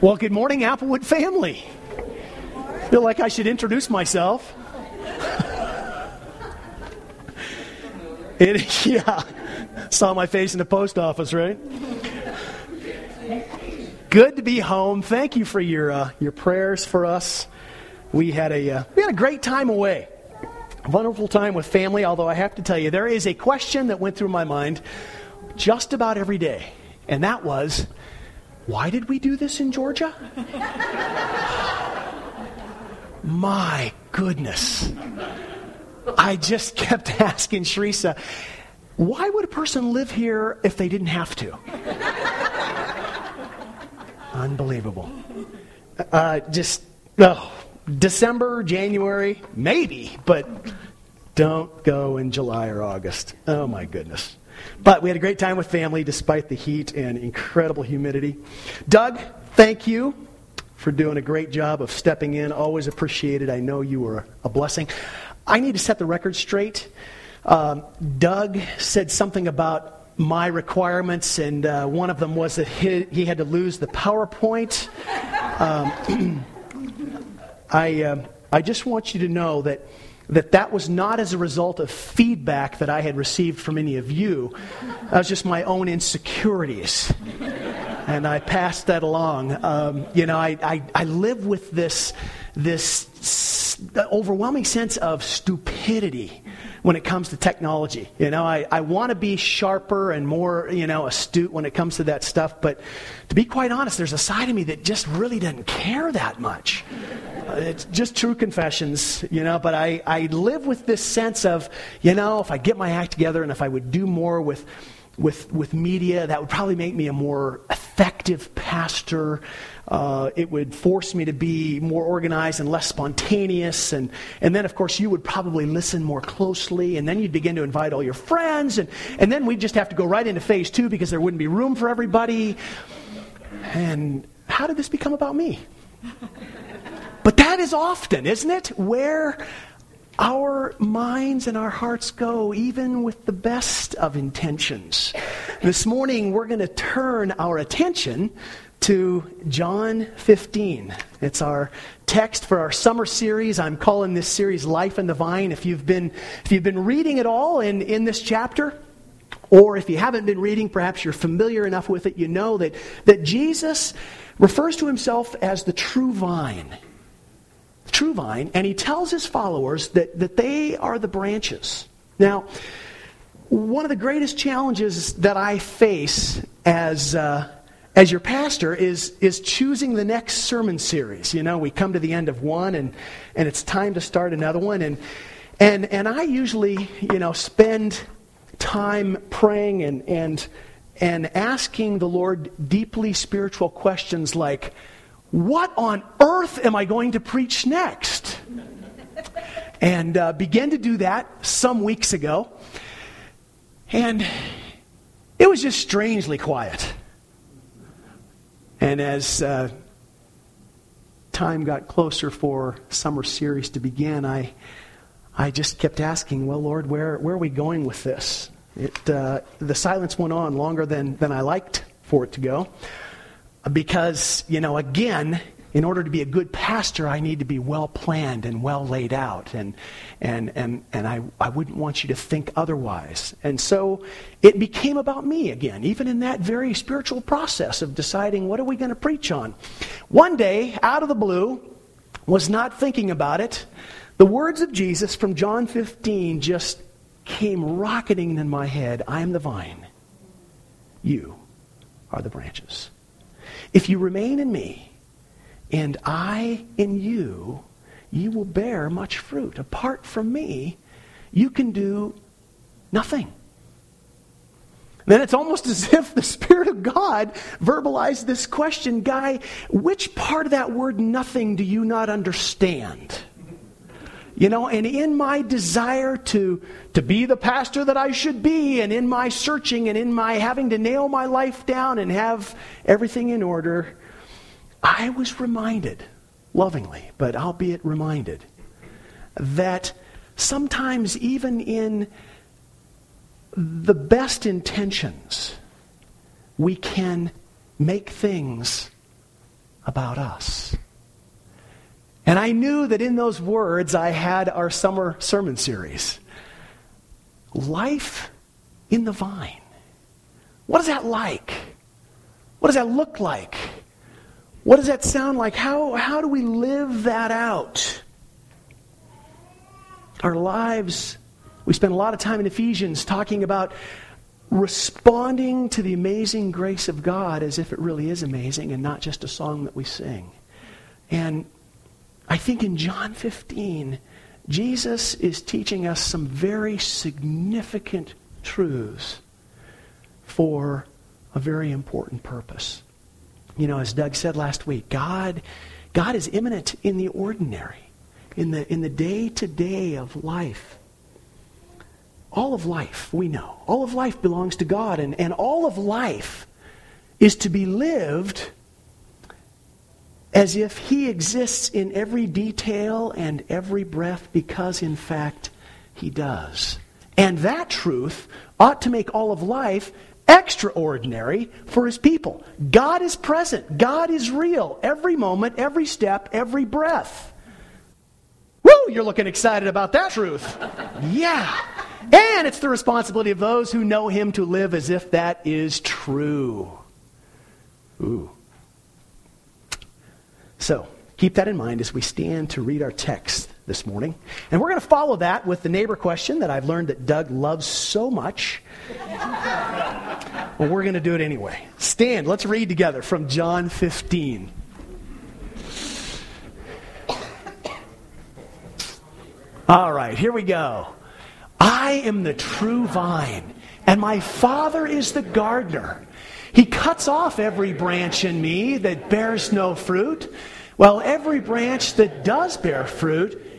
Well, good morning, Applewood family. Feel like I should introduce myself. it, yeah, saw my face in the post office, right? Good to be home. Thank you for your uh, your prayers for us. We had a uh, we had a great time away, a wonderful time with family. Although I have to tell you, there is a question that went through my mind just about every day, and that was, why did we do this in Georgia? My goodness. I just kept asking Sharisa, why would a person live here if they didn't have to? Unbelievable. Uh, just, oh, December, January, maybe, but don't go in July or August. Oh, my goodness. But we had a great time with family despite the heat and incredible humidity. Doug, thank you for doing a great job of stepping in. Always appreciated. I know you were a blessing. I need to set the record straight. Um, Doug said something about my requirements, and uh, one of them was that he, he, had to lose the PowerPoint. Um, I, uh, I just want you to know that that that was not as a result of feedback that I had received from any of you. That was just my own insecurities. And I passed that along. Um, you know, I, I, I live with this, this overwhelming sense of stupidity when it comes to technology. You know, I, I want to be sharper and more, you know, astute when it comes to that stuff. But to be quite honest, there's a side of me that just really doesn't care that much. Uh, it's just true confessions, you know, but I, I live with this sense of, you know, if I get my act together and if I would do more with with, with media. That would probably make me a more effective pastor. Uh, it would force me to be more organized and less spontaneous. And, and then, of course, you would probably listen more closely. And then you'd begin to invite all your friends. And, and then we'd just have to go right into phase two because there wouldn't be room for everybody. And how did this become about me? But that is often, isn't it? Where our minds and our hearts go, even with the best of intentions. This morning, we're going to turn our attention to John 15. It's our text for our summer series. I'm calling this series Life in the Vine. If you've been, if you've been reading it all in, in this chapter, or if you haven't been reading, perhaps you're familiar enough with it, you know that, that Jesus refers to himself as the true vine true vine, and he tells his followers that, that they are the branches. Now, one of the greatest challenges that I face as, uh, as your pastor is, is choosing the next sermon series. You know, we come to the end of one and, and it's time to start another one. And, and, and I usually, you know, spend time praying and, and, and asking the Lord deeply spiritual questions like, what on earth am I going to preach next? and uh, began to do that some weeks ago. And it was just strangely quiet. And as uh, time got closer for summer series to begin, I, I just kept asking, well, Lord, where, where are we going with this? It, uh, the silence went on longer than, than I liked for it to go because, you know, again, in order to be a good pastor, I need to be well planned and well laid out. And, and, and, and I, I wouldn't want you to think otherwise. And so it became about me again, even in that very spiritual process of deciding what are we going to preach on. One day, out of the blue, was not thinking about it. The words of Jesus from John 15 just came rocketing in my head I am the vine, you are the branches. If you remain in me and I in you, you will bear much fruit. Apart from me, you can do nothing. Then it's almost as if the Spirit of God verbalized this question Guy, which part of that word nothing do you not understand? You know, and in my desire to, to be the pastor that I should be, and in my searching, and in my having to nail my life down and have everything in order, I was reminded, lovingly, but albeit reminded, that sometimes even in the best intentions, we can make things about us. And I knew that in those words I had our summer sermon series. Life in the vine. What is that like? What does that look like? What does that sound like? How, how do we live that out? Our lives, we spend a lot of time in Ephesians talking about responding to the amazing grace of God as if it really is amazing and not just a song that we sing. And I think in John 15, Jesus is teaching us some very significant truths for a very important purpose. You know, as Doug said last week, God, God is immanent in the ordinary, in the, in the day-to-day of life. All of life, we know, all of life belongs to God, and, and all of life is to be lived as if He exists in every detail and every breath because, in fact, He does. And that truth ought to make all of life extraordinary for His people. God is present, God is real every moment, every step, every breath. Woo, you're looking excited about that truth. Yeah. And it's the responsibility of those who know Him to live as if that is true. Ooh. So, keep that in mind as we stand to read our text this morning. And we're going to follow that with the neighbor question that I've learned that Doug loves so much. well, we're going to do it anyway. Stand, let's read together from John 15. All right, here we go. I am the true vine, and my Father is the gardener. He cuts off every branch in me that bears no fruit, while every branch that does bear fruit,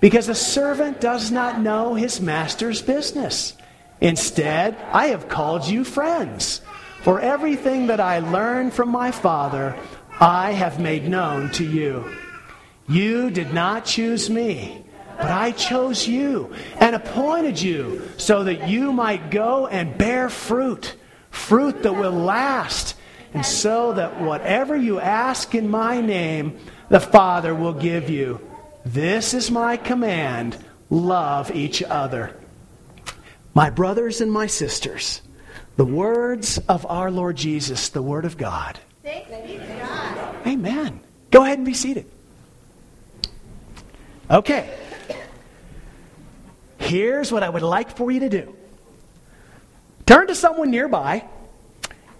because a servant does not know his master's business. Instead, I have called you friends. For everything that I learned from my Father, I have made known to you. You did not choose me, but I chose you and appointed you so that you might go and bear fruit, fruit that will last, and so that whatever you ask in my name, the Father will give you. This is my command love each other. My brothers and my sisters, the words of our Lord Jesus, the Word of God. Amen. Go ahead and be seated. Okay. Here's what I would like for you to do turn to someone nearby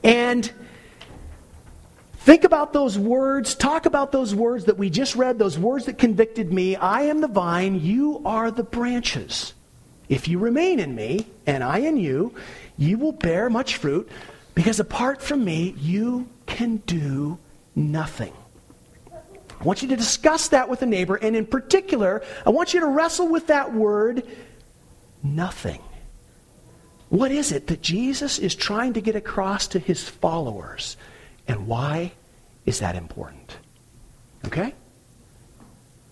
and Think about those words. Talk about those words that we just read, those words that convicted me. I am the vine, you are the branches. If you remain in me, and I in you, you will bear much fruit, because apart from me, you can do nothing. I want you to discuss that with a neighbor, and in particular, I want you to wrestle with that word, nothing. What is it that Jesus is trying to get across to his followers? And why is that important? Okay?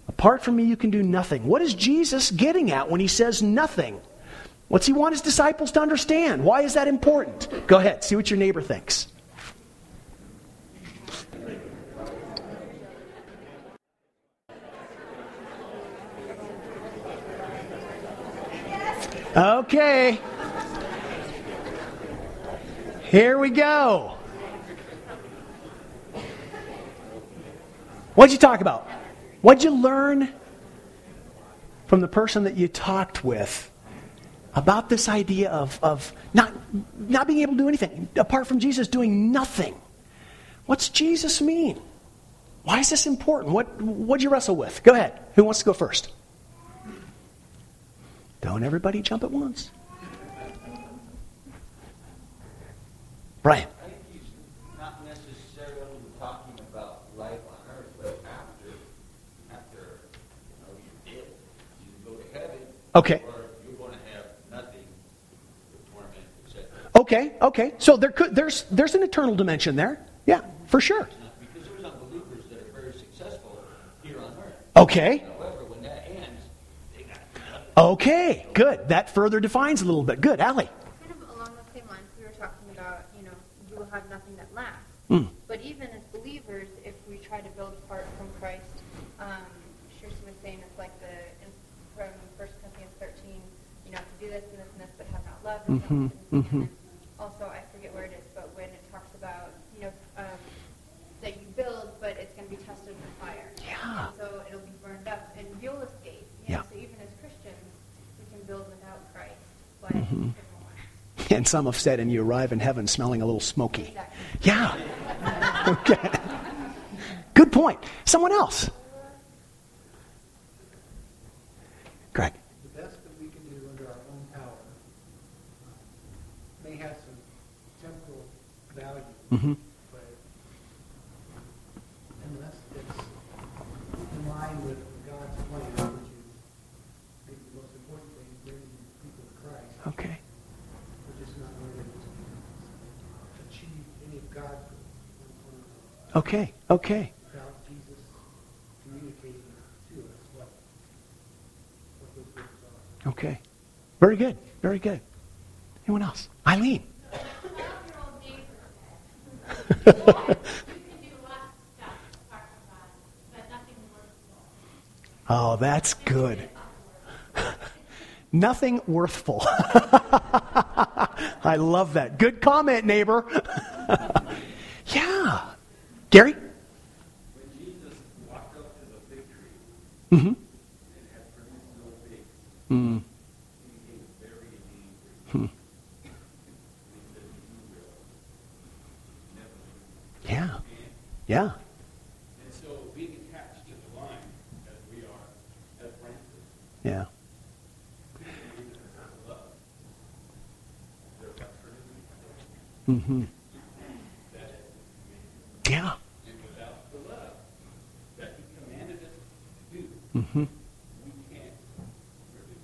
Apart from me, you can do nothing. What is Jesus getting at when he says nothing? What's he want his disciples to understand? Why is that important? Go ahead, see what your neighbor thinks. Okay. Here we go. What'd you talk about? What'd you learn from the person that you talked with about this idea of, of not, not being able to do anything, apart from Jesus doing nothing? What's Jesus mean? Why is this important? What, what'd you wrestle with? Go ahead. Who wants to go first? Don't everybody jump at once. Brian. I think he's not necessarily talking about life on earth, but after, after you know you're dead, you go to heaven, Okay. or you're going to have nothing, but torment, etc. Okay. Okay. So there could there's there's an eternal dimension there. Yeah, for sure. Because there's unbelievers that are very successful here on earth. Okay. However, when that ends, they got. Okay. Good. That further defines a little bit. Good, Allie. Kind of along the same lines, we were talking about, you know, you will have nothing that lasts. Mm. But even as believers, if we try to build apart from Christ, um, Kirsten was saying it's like the, in, from 1 Corinthians 13, you know, to do this and this and this, but have not love. And so, mhm. and also, I forget where it is, but when it talks about, you know, um, that you build, but it's going to be tested with fire. Yeah. And so it'll be burned up, and you'll escape. You know, Yeah. So even as Christians, we can build without Christ, but Mm-hmm. it won't last. And some have said, and you arrive in heaven smelling a little smoky. Exactly. Yeah. Okay. Good point. Someone else. Greg. the best that we can do under our own power may have some temporal value, hmm but unless it's in line with God's plan, which is maybe the most important thing, bringing people to Christ, Okay. we're just not going to achieve any of God's goals on- on- Okay. Okay. without Jesus communicating to us what, what those goals okay. Okay. Very good. Very good. Anyone else? Eileen. Oh, that's good. Nothing worthful. I love that. Good comment, neighbor. yeah. Gary? When Jesus walked up to the fig tree Mm-hmm. and had produced no figs, Mm. he became very angry. Hmm. He said, "You will never." Yeah. Yeah. And so being attached to the line, as we are, as branches, Yeah. love, their fraternity, Mm-hmm. that is, Yeah. and without the love that he commanded us to do, Mm-hmm. we can't really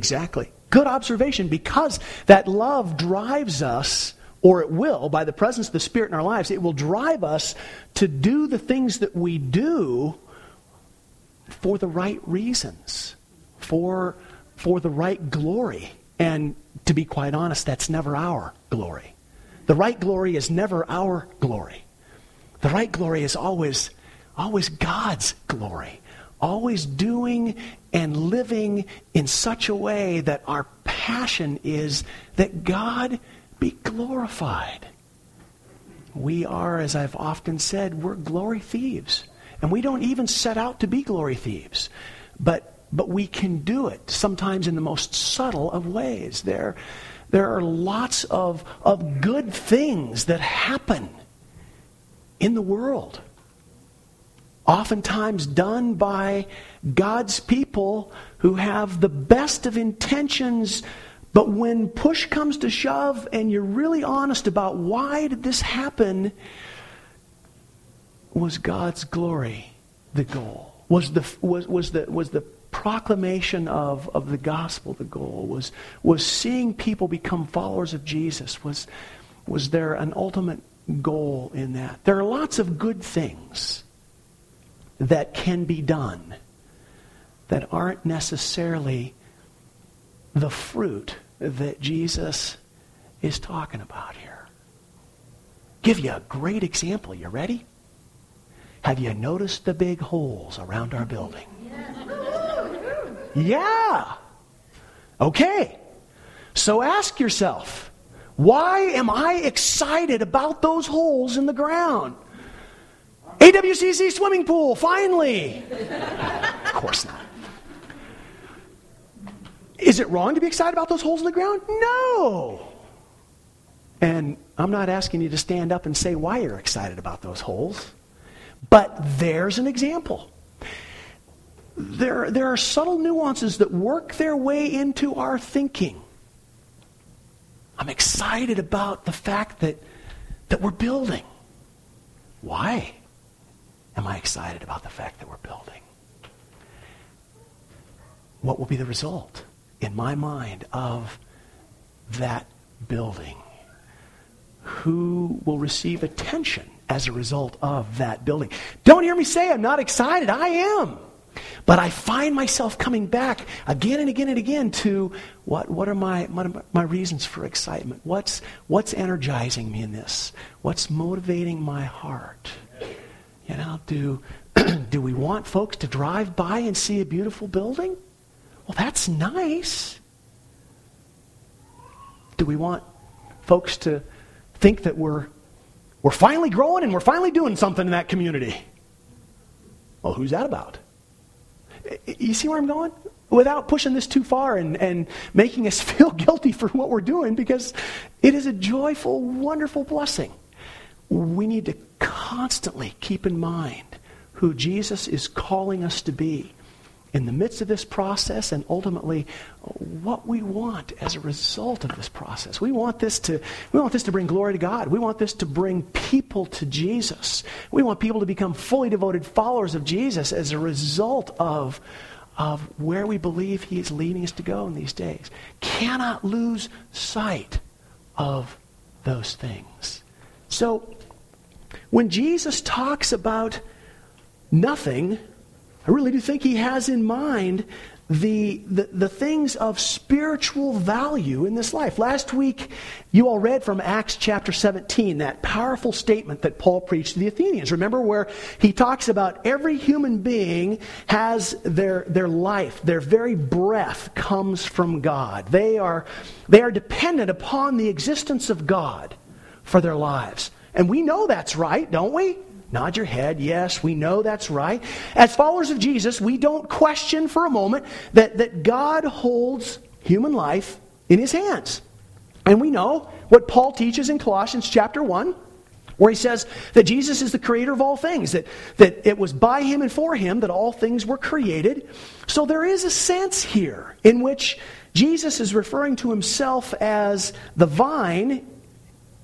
Exactly. Good observation because that love drives us, or it will, by the presence of the Spirit in our lives, it will drive us to do the things that we do for the right reasons, for, for the right glory. And to be quite honest, that's never our glory. The right glory is never our glory. The right glory is always, always God's glory. Always doing and living in such a way that our passion is that God be glorified. We are, as I've often said, we're glory thieves. And we don't even set out to be glory thieves. But, but we can do it, sometimes in the most subtle of ways. There, there are lots of, of good things that happen in the world oftentimes done by God's people who have the best of intentions, but when push comes to shove and you're really honest about why did this happen, was God's glory the goal? Was the, was, was the, was the proclamation of, of the gospel the goal? Was, was seeing people become followers of Jesus? Was, was there an ultimate goal in that? There are lots of good things that can be done that aren't necessarily the fruit that Jesus is talking about here. Give you a great example. You ready? Have you noticed the big holes around our building? Yeah. Okay. So ask yourself, why am I excited about those holes in the ground? AWCC swimming pool, finally. of course not. Is it wrong to be excited about those holes in the ground? No. And I'm not asking you to stand up and say why you're excited about those holes, but there's an example. There, there are subtle nuances that work their way into our thinking. I'm excited about the fact that, that we're building. Why am I excited about the fact that we're building? What will be the result? in my mind of that building? Who will receive attention as a result of that building? Don't hear me say I'm not excited. I am. But I find myself coming back again and again and again to what, what, are, my, my reasons for excitement? What's, what's energizing me in this? What's motivating my heart? You know, do, do we want folks to drive by and see a beautiful building? Well, that's nice. Do we want folks to think that we're, we're finally growing and we're finally doing something in that community? Well, who's that about? You see where I'm going? Without pushing this too far and, and making us feel guilty for what we're doing, because it is a joyful, wonderful blessing. We need to constantly keep in mind who Jesus is calling us to be in the midst of this process and ultimately what we want as a result of this process. We want this to we want this to bring glory to God. We want this to bring people to Jesus. We want people to become fully devoted followers of Jesus as a result of of where we believe he is leading us to go in these days. Cannot lose sight of those things. So when Jesus talks about nothing I really do think he has in mind the, the, the, things of spiritual value in this life. Last week, you all read from Acts chapter 17, that powerful statement that Paul preached to the Athenians. Remember where he talks about every human being has their, their life, their very breath comes from God. They are, they are dependent upon the existence of God for their lives. And we know that's right, don't we? Nod your head. Yes, we know that's right. As followers of Jesus, we don't question for a moment that, that God holds human life in his hands. And we know what Paul teaches in Colossians chapter 1, where he says that Jesus is the creator of all things, that, that it was by him and for him that all things were created. So there is a sense here in which Jesus is referring to himself as the vine,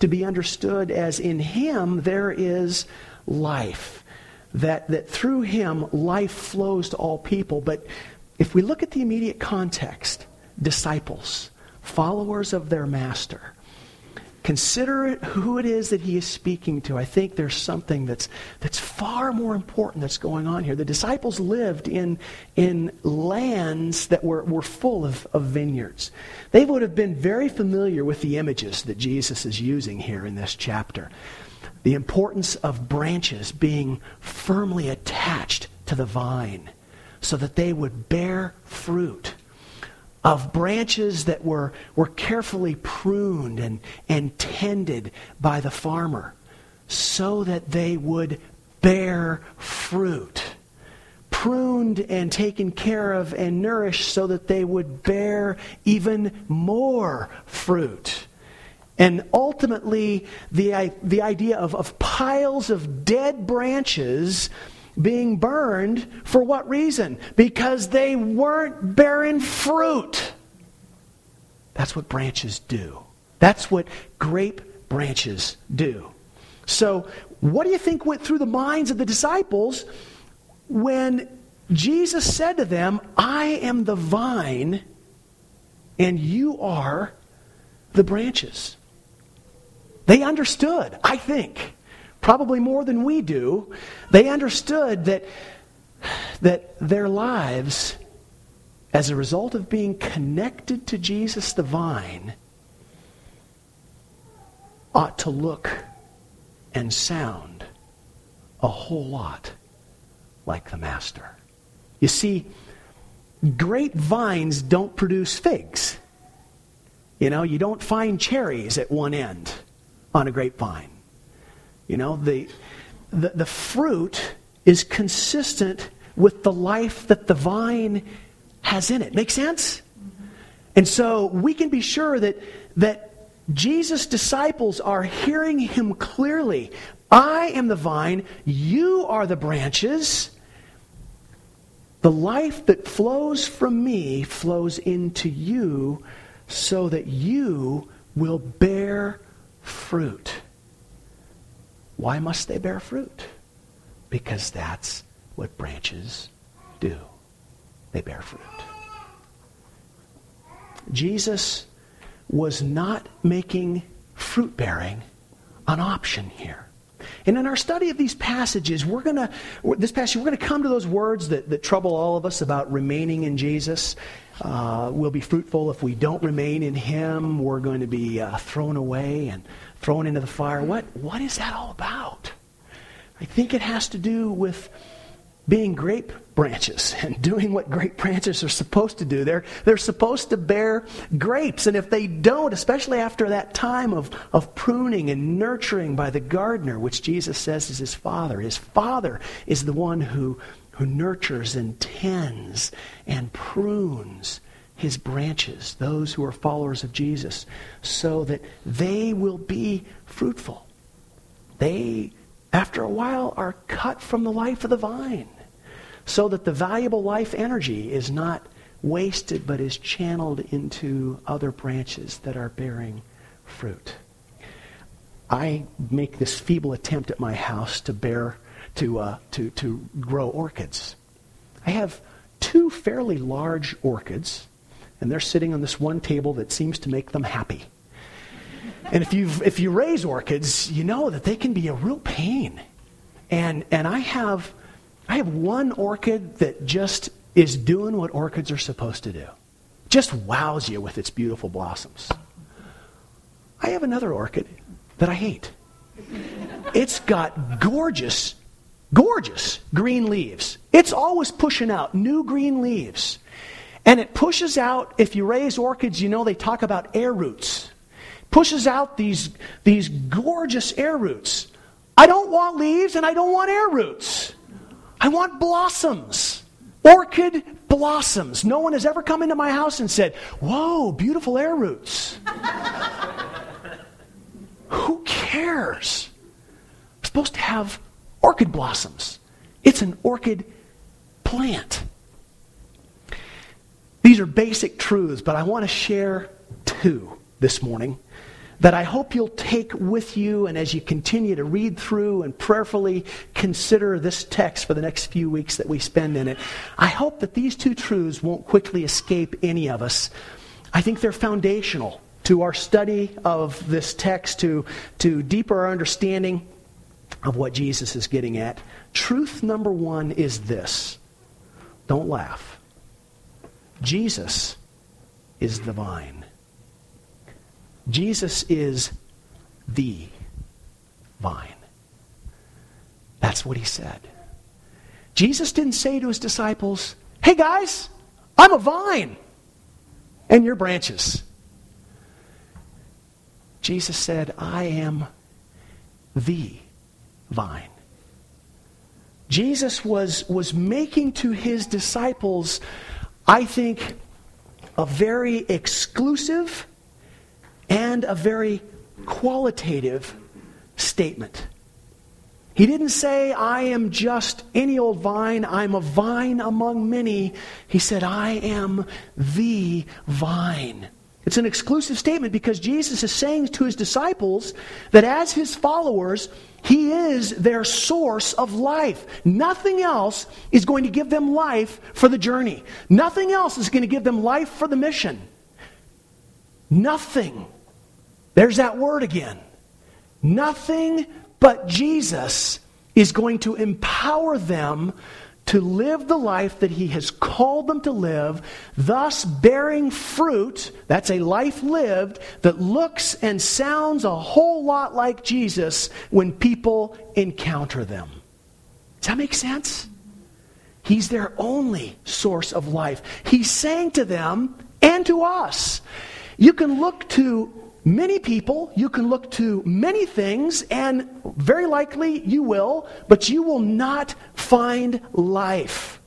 to be understood as in him there is life. That, that through him, life flows to all people. But if we look at the immediate context, disciples, followers of their master, consider who it is that he is speaking to. I think there's something that's, that's far more important that's going on here. The disciples lived in, in lands that were, were full of, of vineyards. They would have been very familiar with the images that Jesus is using here in this chapter the importance of branches being firmly attached to the vine so that they would bear fruit, of branches that were, were carefully pruned and, and tended by the farmer so that they would bear fruit. Pruned and taken care of and nourished so that they would bear even more fruit. And ultimately, the, the idea of, of piles of dead branches being burned for what reason? Because they weren't bearing fruit. That's what branches do. That's what grape branches do. So, what do you think went through the minds of the disciples when Jesus said to them, I am the vine and you are the branches? They understood, I think, probably more than we do. They understood that, that their lives, as a result of being connected to Jesus the vine, ought to look and sound a whole lot like the Master. You see, grapevines don't produce figs. You know, you don't find cherries at one end on a grapevine. You know, the, the, the fruit is consistent with the life that the vine has in it. Make sense? And so we can be sure that, that Jesus' disciples are hearing him clearly. I am the vine, you are the branches. The life that flows from me flows into you so that you will bear fruit. Why must they bear fruit? Because that's what branches do. They bear fruit. Jesus was not making fruit bearing an option here. And in our study of these passages, we're going to, this passage, we're going to come to those words that, that trouble all of us about remaining in Jesus. Uh, we'll be fruitful if we don't remain in Him. We're going to be uh, thrown away and thrown into the fire. What, what is that all about? I think it has to do with being grape branches and doing what grape branches are supposed to do. They're, they're supposed to bear grapes. And if they don't, especially after that time of, of pruning and nurturing by the gardener, which Jesus says is his father, his father is the one who, who nurtures and tends and prunes his branches, those who are followers of Jesus, so that they will be fruitful. They, after a while, are cut from the life of the vine so that the valuable life energy is not wasted but is channeled into other branches that are bearing fruit. I make this feeble attempt at my house to bear, to, uh, to, to grow orchids. I have two fairly large orchids, and they're sitting on this one table that seems to make them happy. And if, you if you raise orchids, you know that they can be a real pain. And, and I have I have one orchid that just is doing what orchids are supposed to do. Just wows you with its beautiful blossoms. I have another orchid that I hate. It's got gorgeous, gorgeous green leaves. It's always pushing out new green leaves. And it pushes out, if you raise orchids, you know they talk about air roots. Pushes out these, these gorgeous air roots. I don't want leaves and I don't want air roots. I want blossoms. Orchid blossoms. No one has ever come into my house and said, Whoa, beautiful air roots. Who cares? Supposed to have orchid blossoms. It's an orchid plant. These are basic truths, but I want to share two this morning that I hope you'll take with you and as you continue to read through and prayerfully consider this text for the next few weeks that we spend in it. I hope that these two truths won't quickly escape any of us. I think they're foundational to our study of this text, to, to deeper understanding of what Jesus is getting at. Truth number one is this don't laugh. Jesus is the vine. Jesus is the vine. That's what he said. Jesus didn't say to his disciples, Hey guys, I'm a vine, and you're branches. Jesus said, I am the vine. Jesus was, was making to his disciples, I think, a very exclusive and a very qualitative statement. He didn't say, I am just any old vine, I'm a vine among many. He said, I am the vine. It's an exclusive statement because Jesus is saying to his disciples that as his followers, he is their source of life. Nothing else is going to give them life for the journey. Nothing else is going to give them life for the mission. Nothing. There's that word again. Nothing but Jesus is going to empower them to live the life that He has called them to live, thus bearing fruit. That's a life lived that looks and sounds a whole lot like Jesus when people encounter them. Does that make sense? He's their only source of life. He's saying to them and to us, you can look to many people, you can look to many things, and very likely you will, but you will not find life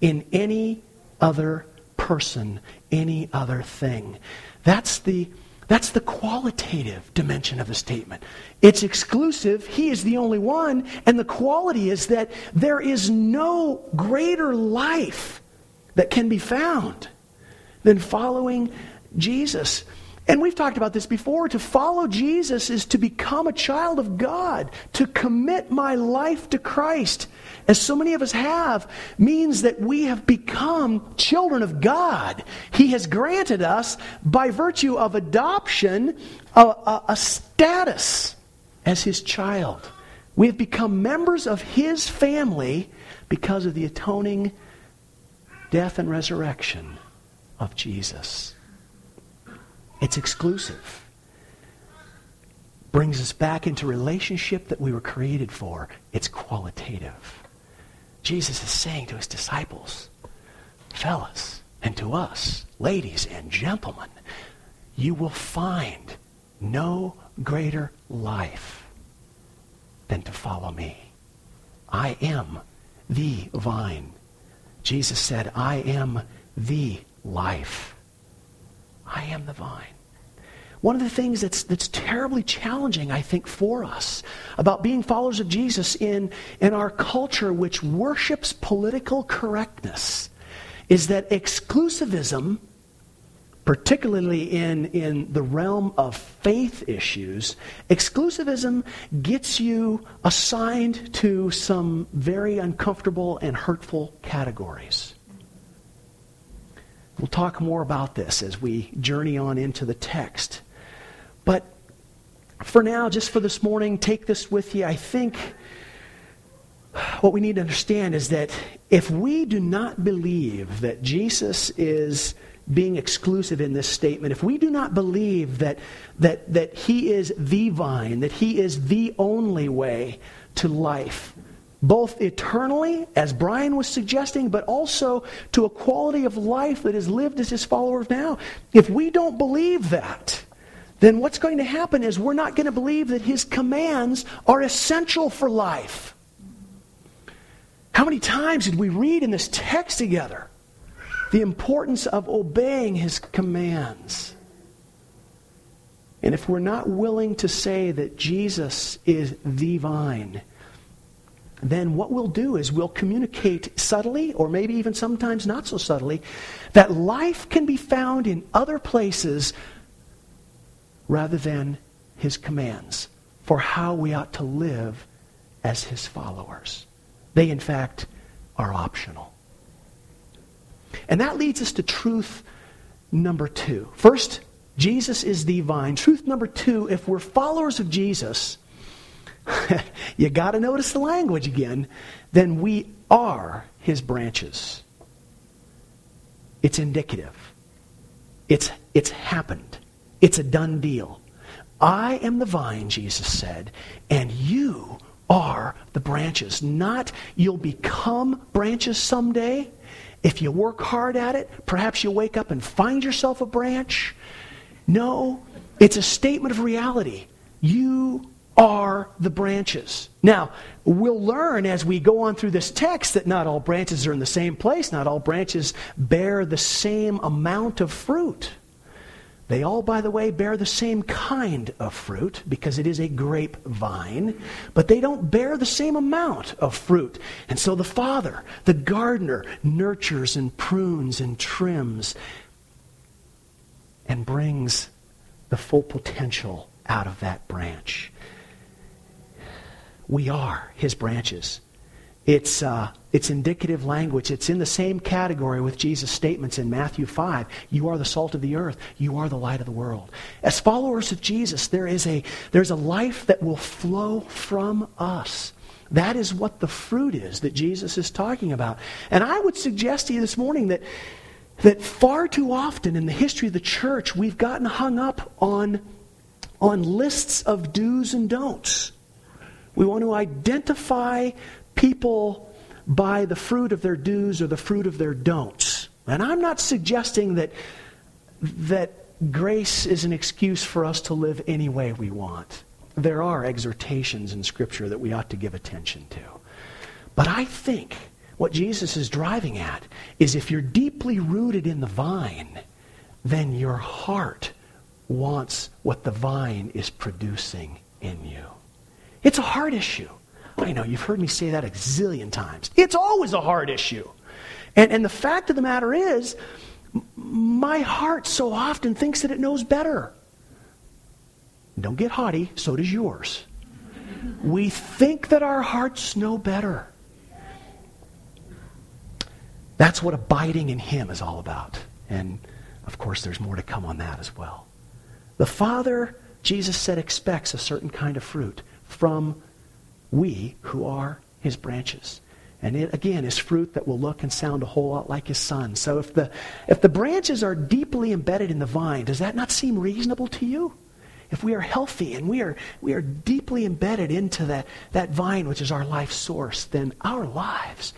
in any other person, any other thing. That's the, that's the qualitative dimension of the statement. It's exclusive, He is the only one, and the quality is that there is no greater life that can be found than following Jesus. And we've talked about this before. To follow Jesus is to become a child of God, to commit my life to Christ, as so many of us have, means that we have become children of God. He has granted us, by virtue of adoption, a, a, a status as His child. We have become members of His family because of the atoning death and resurrection of Jesus. It's exclusive. Brings us back into relationship that we were created for. It's qualitative. Jesus is saying to his disciples, fellas, and to us, ladies and gentlemen, you will find no greater life than to follow me. I am the vine. Jesus said, I am the life. I am the vine. One of the things that's, that's terribly challenging, I think, for us about being followers of Jesus in, in our culture, which worships political correctness, is that exclusivism, particularly in, in the realm of faith issues, exclusivism gets you assigned to some very uncomfortable and hurtful categories. We'll talk more about this as we journey on into the text. But for now, just for this morning, take this with you. I think what we need to understand is that if we do not believe that Jesus is being exclusive in this statement, if we do not believe that, that, that he is the vine, that he is the only way to life, both eternally, as Brian was suggesting, but also to a quality of life that is lived as his followers now. If we don't believe that, then what's going to happen is we're not going to believe that his commands are essential for life. How many times did we read in this text together the importance of obeying his commands? And if we're not willing to say that Jesus is the vine, then what we'll do is we'll communicate subtly, or maybe even sometimes not so subtly, that life can be found in other places rather than his commands for how we ought to live as his followers. They, in fact, are optional. And that leads us to truth number two. First, Jesus is the vine. Truth number two, if we're followers of Jesus, you got to notice the language again. Then we are his branches. It's indicative. It's, it's happened. It's a done deal. I am the vine, Jesus said, and you are the branches. Not you'll become branches someday. If you work hard at it, perhaps you'll wake up and find yourself a branch. No, it's a statement of reality. You are the branches. Now, we'll learn as we go on through this text that not all branches are in the same place, not all branches bear the same amount of fruit. They all, by the way, bear the same kind of fruit because it is a grapevine, but they don't bear the same amount of fruit. And so the Father, the gardener, nurtures and prunes and trims and brings the full potential out of that branch. We are his branches. It's, uh, it's indicative language. It's in the same category with Jesus' statements in Matthew 5. You are the salt of the earth. You are the light of the world. As followers of Jesus, there is a, there's a life that will flow from us. That is what the fruit is that Jesus is talking about. And I would suggest to you this morning that, that far too often in the history of the church, we've gotten hung up on, on lists of do's and don'ts. We want to identify people by the fruit of their do's or the fruit of their don'ts. And I'm not suggesting that, that grace is an excuse for us to live any way we want. There are exhortations in Scripture that we ought to give attention to. But I think what Jesus is driving at is if you're deeply rooted in the vine, then your heart wants what the vine is producing in you. It's a heart issue. I know, you've heard me say that a zillion times. It's always a hard issue. And, and the fact of the matter is, my heart so often thinks that it knows better. Don't get haughty, so does yours. We think that our hearts know better. That's what abiding in Him is all about. And of course, there's more to come on that as well. The Father, Jesus said, expects a certain kind of fruit from we who are his branches. And it, again, is fruit that will look and sound a whole lot like his son. So if the, if the branches are deeply embedded in the vine, does that not seem reasonable to you? If we are healthy and we are, we are deeply embedded into that, that vine, which is our life source, then our lives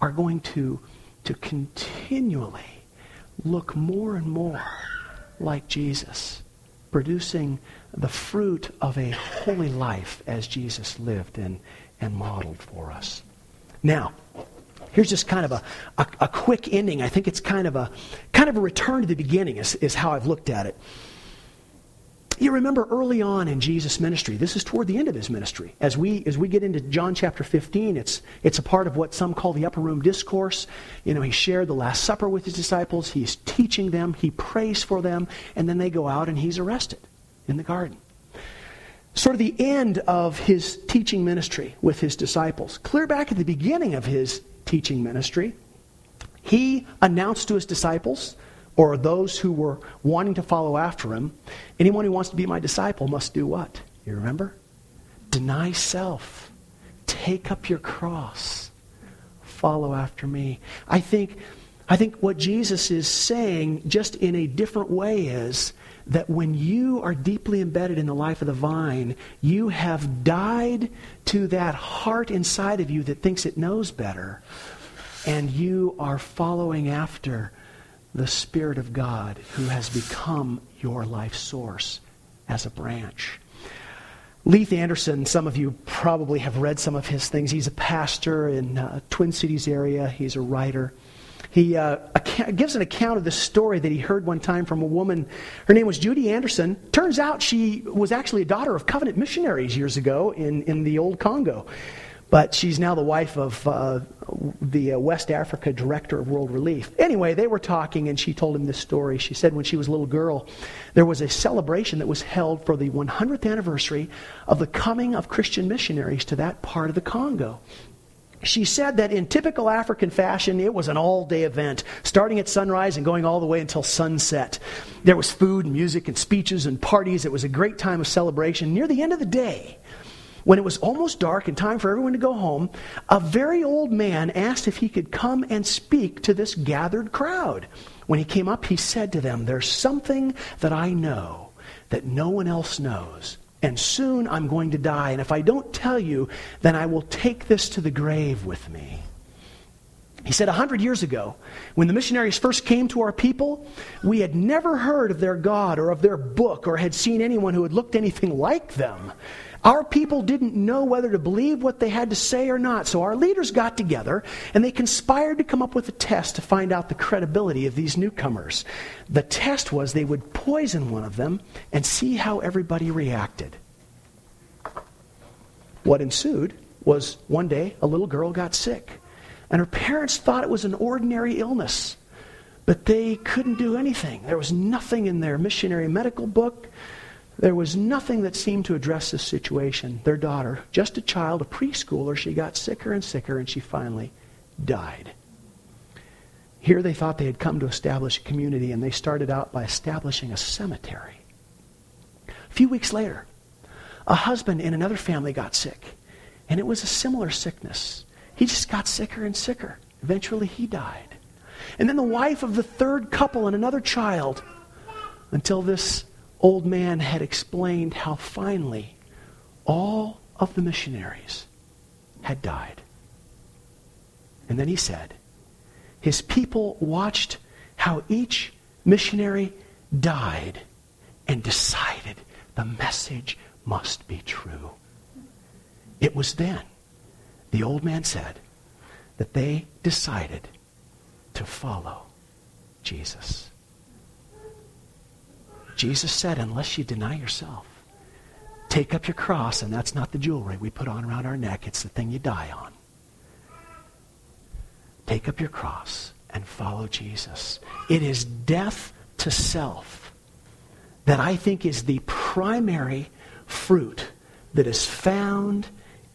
are going to, to continually look more and more like Jesus, producing the fruit of a holy life as Jesus lived and, and modeled for us. Now, here's just kind of a, a, a, quick ending. I think it's kind of a kind of a return to the beginning is, is how I've looked at it. You remember early on in Jesus' ministry, this is toward the end of his ministry. As we as we get into John chapter 15, it's it's a part of what some call the upper room discourse. You know, he shared the Last Supper with his disciples, he's teaching them, he prays for them, and then they go out and he's arrested in the garden. Sort of the end of his teaching ministry with his disciples. Clear back at the beginning of his teaching ministry, he announced to his disciples, or those who were wanting to follow after him, anyone who wants to be my disciple must do what? You remember? Deny self, take up your cross, follow after me. I think, I think what Jesus is saying, just in a different way, is that when you are deeply embedded in the life of the vine, you have died to that heart inside of you that thinks it knows better, and you are following after the Spirit of God who has become your life source as a branch. Leith Anderson, some of you probably have read some of his things. He's a pastor in uh, Twin Cities area. He's a writer he uh, gives an account of this story that he heard one time from a woman. Her name was Judy Anderson. Turns out she was actually a daughter of covenant missionaries years ago in, in the old Congo. But she's now the wife of uh, the uh, West Africa director of World Relief. Anyway, they were talking, and she told him this story. She said when she was a little girl, there was a celebration that was held for the 100th anniversary of the coming of Christian missionaries to that part of the Congo she said that in typical African fashion, it was an all day event, starting at sunrise and going all the way until sunset. There was food music and speeches and parties. It was a great time of celebration. Near the end of the day, when it was almost dark and time for everyone to go home, a very old man asked if he could come and speak to this gathered crowd. When he came up, he said to them, There's something that I know that no one else knows and soon I'm going to die. And if I don't tell you, then I will take this to the grave with me. He said, A hundred years ago, when the missionaries first came to our people, we had never heard of their God or of their book or had seen anyone who had looked anything like them. Our people didn't know whether to believe what they had to say or not, so our leaders got together and they conspired to come up with a test to find out the credibility of these newcomers. The test was they would poison one of them and see how everybody reacted. What ensued was one day a little girl got sick. And her parents thought it was an ordinary illness, but they couldn't do anything. There was nothing in their missionary medical book. There was nothing that seemed to address this situation. Their daughter, just a child, a preschooler, she got sicker and sicker, and she finally died. Here they thought they had come to establish a community, and they started out by establishing a cemetery. A few weeks later, a husband in another family got sick, and it was a similar sickness. He just got sicker and sicker. Eventually, he died. And then the wife of the third couple and another child, until this old man had explained how finally all of the missionaries had died. And then he said, his people watched how each missionary died and decided the message must be true. It was then the old man said that they decided to follow Jesus. Jesus said, unless you deny yourself, take up your cross, and that's not the jewelry we put on around our neck, it's the thing you die on. Take up your cross and follow Jesus. It is death to self that I think is the primary fruit that is found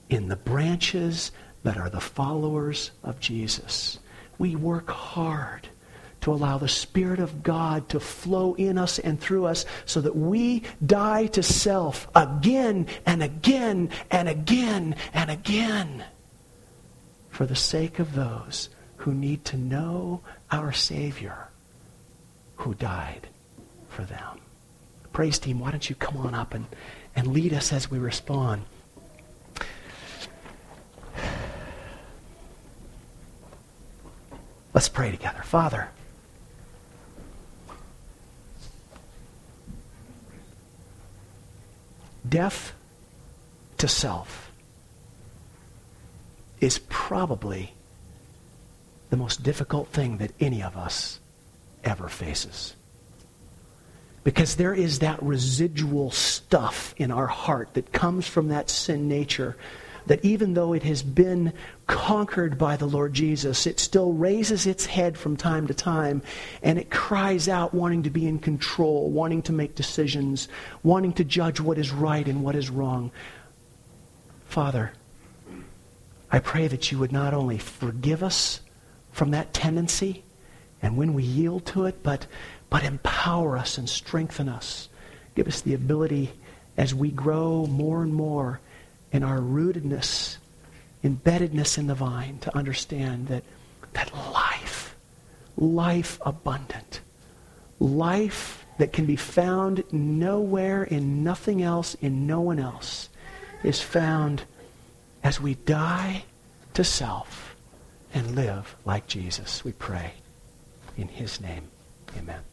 in the branches that are the followers of Jesus. We work hard to allow the Spirit of God to flow in us and through us so that we die to self again and again and again and again for the sake of those who need to know our Savior who died for them. Praise team, why don't you come on up and, and lead us as we respond. Let's pray together. Father, death to self is probably the most difficult thing that any of us ever faces. Because there is that residual stuff in our heart that comes from that sin nature that even though it has been conquered by the Lord Jesus, it still raises its head from time to time and it cries out wanting to be in control, wanting to make decisions, wanting to judge what is right and what is wrong. Father, I pray that you would not only forgive us from that tendency and when we yield to it, but, but empower us and strengthen us. Give us the ability as we grow more and more in our rootedness, embeddedness in the vine to understand that, that life, life abundant, life that can be found nowhere in nothing else, in no one else, is found as we die to self and live like Jesus. We pray in his name. Amen.